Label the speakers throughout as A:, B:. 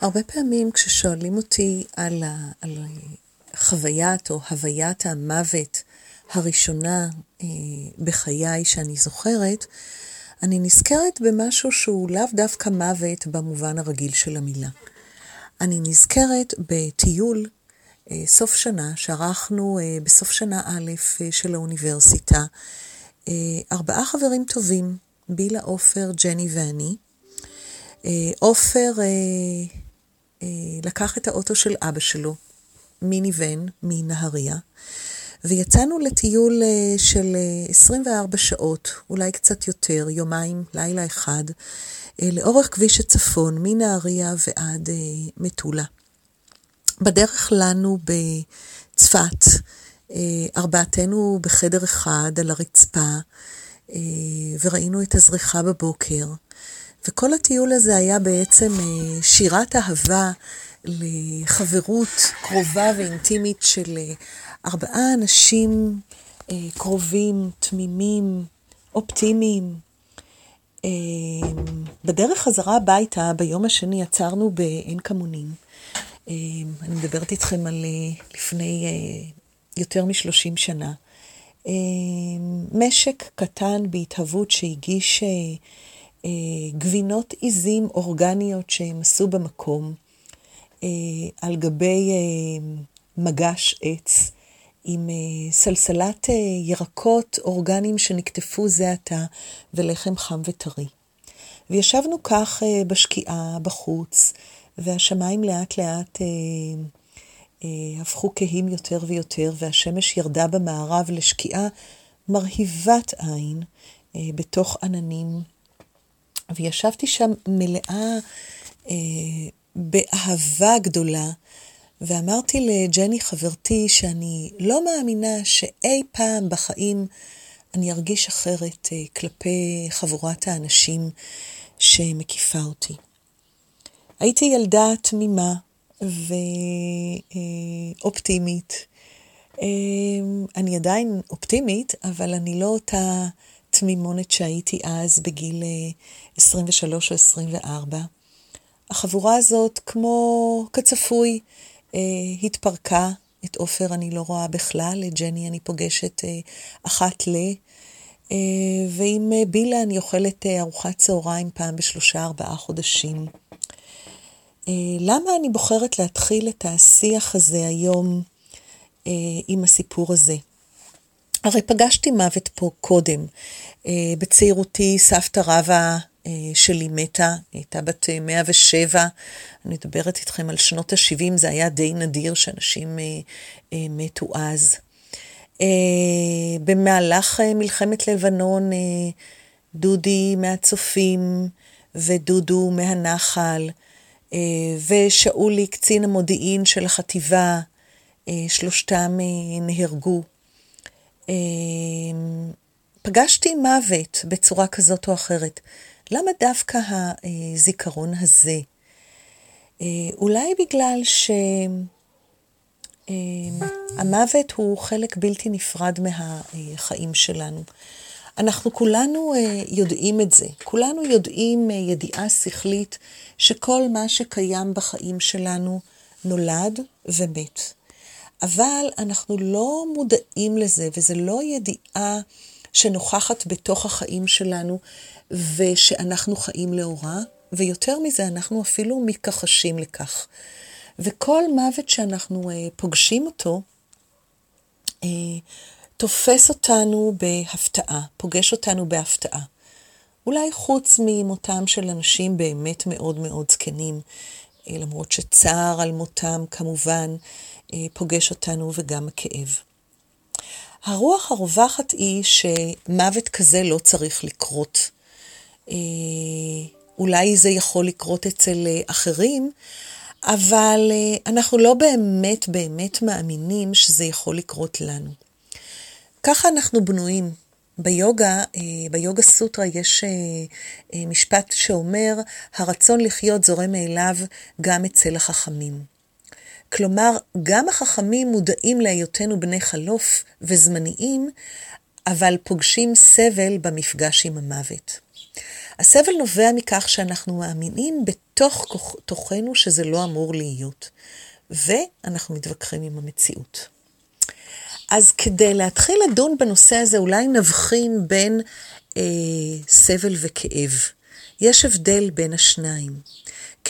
A: הרבה פעמים כששואלים אותי על, ה, על חוויית או הוויית המוות הראשונה אה, בחיי שאני זוכרת, אני נזכרת במשהו שהוא לאו דווקא מוות במובן הרגיל של המילה. אני נזכרת בטיול אה, סוף שנה שערכנו אה, בסוף שנה א' של האוניברסיטה. ארבעה חברים טובים, בילה, עופר, ג'ני ואני. עופר אה, לקח את האוטו של אבא שלו, מיני ון, מנהריה, ויצאנו לטיול אה, של 24 שעות, אולי קצת יותר, יומיים, לילה אחד, לאורך כביש הצפון, מנהריה ועד מטולה. בדרך לנו בצפת, ארבעתנו בחדר אחד על הרצפה, וראינו את הזריחה בבוקר. וכל הטיול הזה היה בעצם אה, שירת אהבה לחברות קרובה ואינטימית של אה, ארבעה אנשים אה, קרובים, תמימים, אופטימיים. בדרך חזרה הביתה, ביום השני עצרנו בעין כמונים. אני מדברת איתכם על לפני יותר משלושים שנה. משק קטן בהתהוות שהגיש גבינות עיזים אורגניות שהם עשו במקום, אה, על גבי אה, מגש עץ, עם סלסלת ירקות אורגניים שנקטפו זה עתה, ולחם חם וטרי. וישבנו כך בשקיעה בחוץ, והשמיים לאט לאט הפכו כהים יותר ויותר, והשמש ירדה במערב לשקיעה מרהיבת עין בתוך עננים וישבתי שם מלאה אה, באהבה גדולה, ואמרתי לג'ני חברתי שאני לא מאמינה שאי פעם בחיים אני ארגיש אחרת אה, כלפי חבורת האנשים שמקיפה אותי. הייתי ילדה תמימה ואופטימית. אה, אני עדיין אופטימית, אבל אני לא אותה תמימונת שהייתי אז בגיל 23 אה, או 24. החבורה הזאת, כמו כצפוי, אה, התפרקה. את עופר אני לא רואה בכלל, את ג'ני אני פוגשת אה, אחת ל... ועם בילה אני אוכלת ארוחת צהריים פעם בשלושה ארבעה חודשים. למה אני בוחרת להתחיל את השיח הזה היום עם הסיפור הזה? הרי פגשתי מוות פה קודם. אה, בצעירותי סבתא רבא אה, שלי מתה, היא הייתה בת 107, אה, אני מדברת איתכם על שנות ה-70, זה היה די נדיר שאנשים מתו אז. במהלך מלחמת לבנון, דודי מהצופים ודודו מהנחל, ושאולי, קצין המודיעין של החטיבה, שלושתם נהרגו. אמ, פגשתי מוות בצורה כזאת או אחרת. למה דווקא הזיכרון הזה? אה, אולי בגלל שהמוות הוא חלק בלתי נפרד מהחיים שלנו. אנחנו כולנו אה, יודעים את זה, כולנו יודעים אה, ידיעה שכלית שכל מה שקיים בחיים שלנו נולד ומת. אבל אנחנו לא מודעים לזה, וזו לא ידיעה שנוכחת בתוך החיים שלנו ושאנחנו חיים לאורה, ויותר מזה, אנחנו אפילו מתכחשים לכך. וכל מוות שאנחנו אה, פוגשים אותו, אה, תופס אותנו בהפתעה, פוגש אותנו בהפתעה. אולי חוץ ממותם של אנשים באמת מאוד מאוד זקנים, אה, למרות שצער על מותם כמובן פוגש אותנו וגם הכאב. הרוח הרווחת היא שמוות כזה לא צריך לקרות. אה, אולי זה יכול לקרות אצל אה, אחרים, אבל אנחנו לא באמת באמת מאמינים שזה יכול לקרות לנו. ככה אנחנו בנויים. ביוגה, ביוגה סוטרה יש משפט שאומר, הרצון לחיות זורם מאליו גם אצל החכמים. כלומר, גם החכמים מודעים להיותנו בני חלוף וזמניים, אבל פוגשים סבל במפגש עם המוות. הסבל נובע מכך שאנחנו מאמינים בתוך תוכנו שזה לא אמור להיות, ואנחנו מתווכחים עם המציאות. אז כדי להתחיל לדון בנושא הזה, אולי נבחין בין אה, סבל וכאב. יש הבדל בין השניים.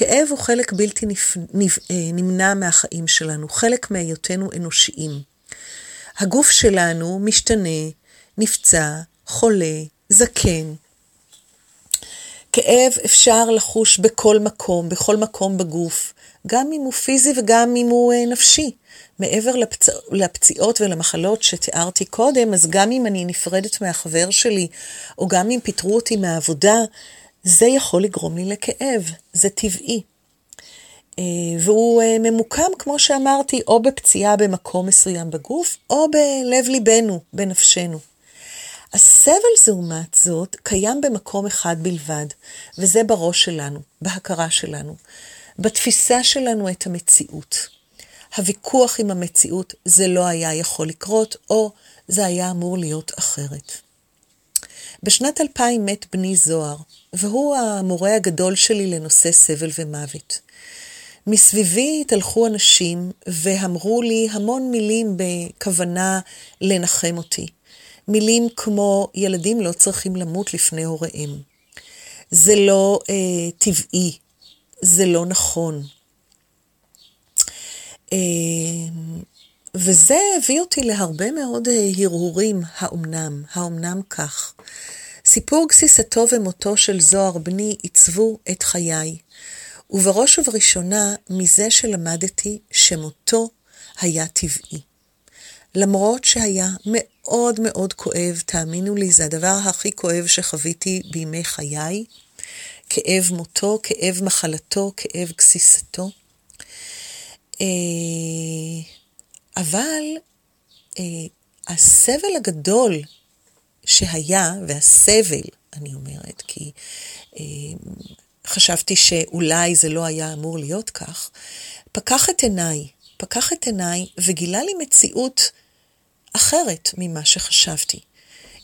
A: כאב הוא חלק בלתי נפ... נפ... אה, נמנע מהחיים שלנו, חלק מהיותנו אנושיים. הגוף שלנו משתנה, נפצע, חולה, זקן. כאב אפשר לחוש בכל מקום, בכל מקום בגוף, גם אם הוא פיזי וגם אם הוא אה, נפשי. מעבר לפצ... לפציעות ולמחלות שתיארתי קודם, אז גם אם אני נפרדת מהחבר שלי, או גם אם פיטרו אותי מהעבודה, זה יכול לגרום לי לכאב, זה טבעי. אה, והוא אה, ממוקם, כמו שאמרתי, או בפציעה במקום מסוים בגוף, או בלב ליבנו, בנפשנו. הסבל לעומת זאת קיים במקום אחד בלבד, וזה בראש שלנו, בהכרה שלנו, בתפיסה שלנו את המציאות. הוויכוח עם המציאות זה לא היה יכול לקרות, או זה היה אמור להיות אחרת. בשנת 2000 מת בני זוהר, והוא המורה הגדול שלי לנושא סבל ומוות. מסביבי התהלכו אנשים ואמרו לי המון מילים בכוונה לנחם אותי. מילים כמו ילדים לא צריכים למות לפני הוריהם. זה לא אה, טבעי, זה לא נכון. אה, וזה הביא אותי להרבה מאוד אה, הרהורים, האומנם, האומנם כך. סיפור גסיסתו ומותו של זוהר בני עיצבו את חיי, ובראש ובראשונה מזה שלמדתי שמותו היה טבעי. למרות שהיה מאוד מאוד כואב, תאמינו לי, זה הדבר הכי כואב שחוויתי בימי חיי, כאב מותו, כאב מחלתו, כאב גסיסתו. אה, אבל אה, הסבל הגדול שהיה, והסבל, אני אומרת, כי אה, חשבתי שאולי זה לא היה אמור להיות כך, פקח את עיניי, פקח את עיניי וגילה לי מציאות אחרת ממה שחשבתי.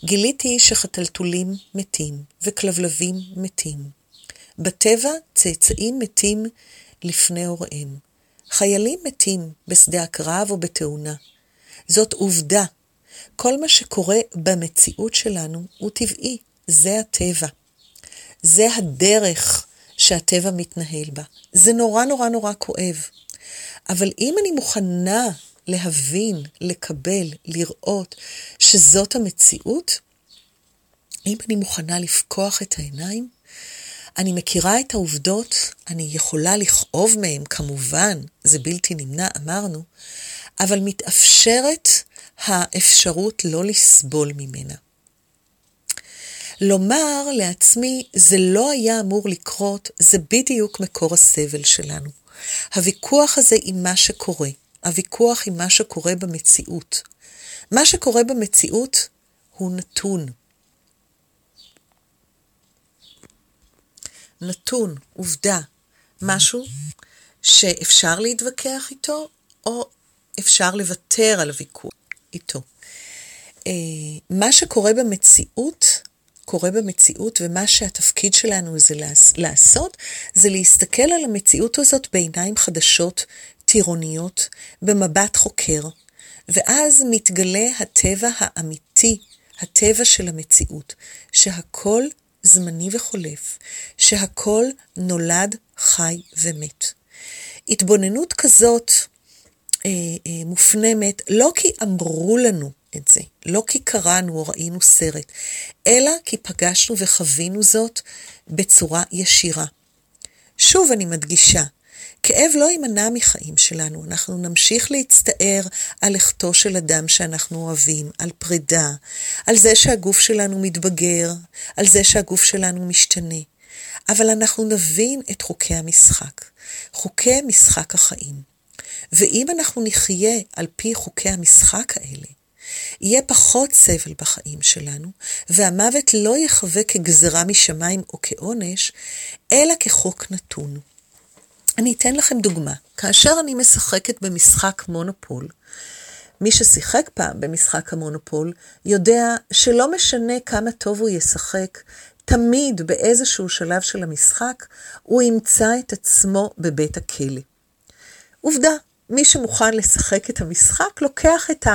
A: גיליתי שחתלתולים מתים וכלבלבים מתים. בטבע צאצאים מתים לפני הוריהם. חיילים מתים בשדה הקרב או בתאונה. זאת עובדה. כל מה שקורה במציאות שלנו הוא טבעי, זה הטבע. זה הדרך שהטבע מתנהל בה. זה נורא נורא נורא כואב. אבל אם אני מוכנה להבין, לקבל, לראות שזאת המציאות, אם אני מוכנה לפקוח את העיניים, אני מכירה את העובדות, אני יכולה לכאוב מהן, כמובן, זה בלתי נמנע, אמרנו, אבל מתאפשרת האפשרות לא לסבול ממנה. לומר לעצמי, זה לא היה אמור לקרות, זה בדיוק מקור הסבל שלנו. הוויכוח הזה עם מה שקורה, הוויכוח עם מה שקורה במציאות. מה שקורה במציאות הוא נתון. נתון, עובדה, משהו שאפשר להתווכח איתו, או אפשר לוותר על הוויכוח איתו. אה, מה שקורה במציאות, קורה במציאות, ומה שהתפקיד שלנו זה לעשות, זה להסתכל על המציאות הזאת בעיניים חדשות, טירוניות, במבט חוקר, ואז מתגלה הטבע האמיתי, הטבע של המציאות, שהכל זמני וחולף, שהכל נולד, חי ומת. התבוננות כזאת אה, אה, מופנמת לא כי אמרו לנו את זה, לא כי קראנו או ראינו סרט, אלא כי פגשנו וחווינו זאת בצורה ישירה. שוב אני מדגישה, כאב לא יימנע מחיים שלנו, אנחנו נמשיך להצטער על לכתו של אדם שאנחנו אוהבים, על פרידה, על זה שהגוף שלנו מתבגר, על זה שהגוף שלנו משתנה. אבל אנחנו נבין את חוקי המשחק, חוקי משחק החיים. ואם אנחנו נחיה על פי חוקי המשחק האלה, יהיה פחות סבל בחיים שלנו, והמוות לא יחווה כגזרה משמיים או כעונש, אלא כחוק נתון. אני אתן לכם דוגמה. כאשר אני משחקת במשחק מונופול, מי ששיחק פעם במשחק המונופול יודע שלא משנה כמה טוב הוא ישחק, תמיד באיזשהו שלב של המשחק הוא ימצא את עצמו בבית הכלא. עובדה, מי שמוכן לשחק את המשחק לוקח את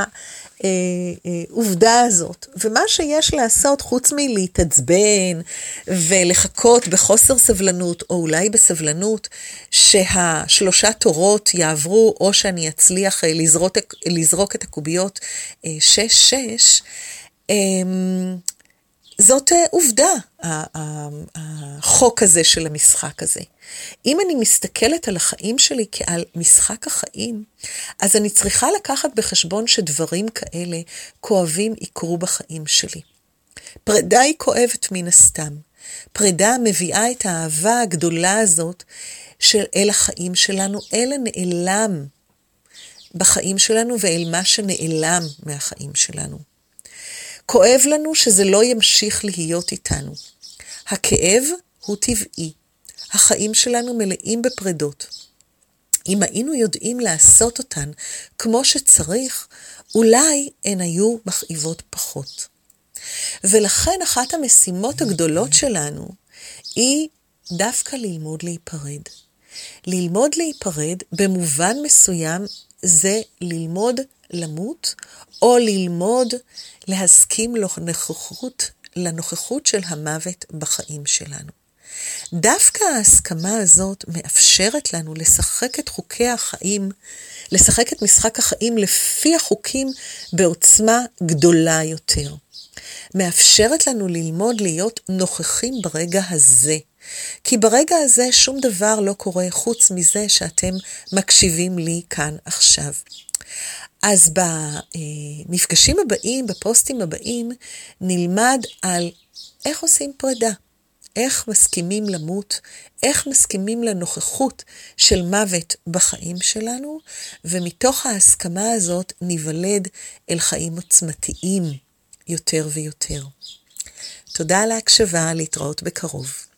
A: העובדה הזאת. ומה שיש לעשות, חוץ מלהתעצבן ולחכות בחוסר סבלנות, או אולי בסבלנות, שהשלושה תורות יעברו, או שאני אצליח אה, לזרוק, לזרוק את הקוביות אה, שש-שש, אמ, זאת אה, עובדה, החוק הזה של המשחק הזה. אם אני מסתכלת על החיים שלי כעל משחק החיים, אז אני צריכה לקחת בחשבון שדברים כאלה כואבים יקרו בחיים שלי. פרידה היא כואבת מן הסתם. פרידה מביאה את האהבה הגדולה הזאת של אל החיים שלנו, אל הנעלם בחיים שלנו ואל מה שנעלם מהחיים שלנו. כואב לנו שזה לא ימשיך להיות איתנו. הכאב הוא טבעי. החיים שלנו מלאים בפרדות. אם היינו יודעים לעשות אותן כמו שצריך, אולי הן היו מכאיבות פחות. ולכן אחת המשימות הגדולות שלנו היא דווקא ללמוד להיפרד. ללמוד להיפרד במובן מסוים זה ללמוד למות, או ללמוד להסכים לנוכחות, לנוכחות של המוות בחיים שלנו. דווקא ההסכמה הזאת מאפשרת לנו לשחק את חוקי החיים, לשחק את משחק החיים לפי החוקים בעוצמה גדולה יותר. מאפשרת לנו ללמוד להיות נוכחים ברגע הזה. כי ברגע הזה שום דבר לא קורה חוץ מזה שאתם מקשיבים לי כאן עכשיו. אז במפגשים הבאים, בפוסטים הבאים, נלמד על איך עושים פרידה. איך מסכימים למות, איך מסכימים לנוכחות של מוות בחיים שלנו, ומתוך ההסכמה הזאת ניוולד אל חיים עוצמתיים יותר ויותר. תודה על ההקשבה, להתראות בקרוב.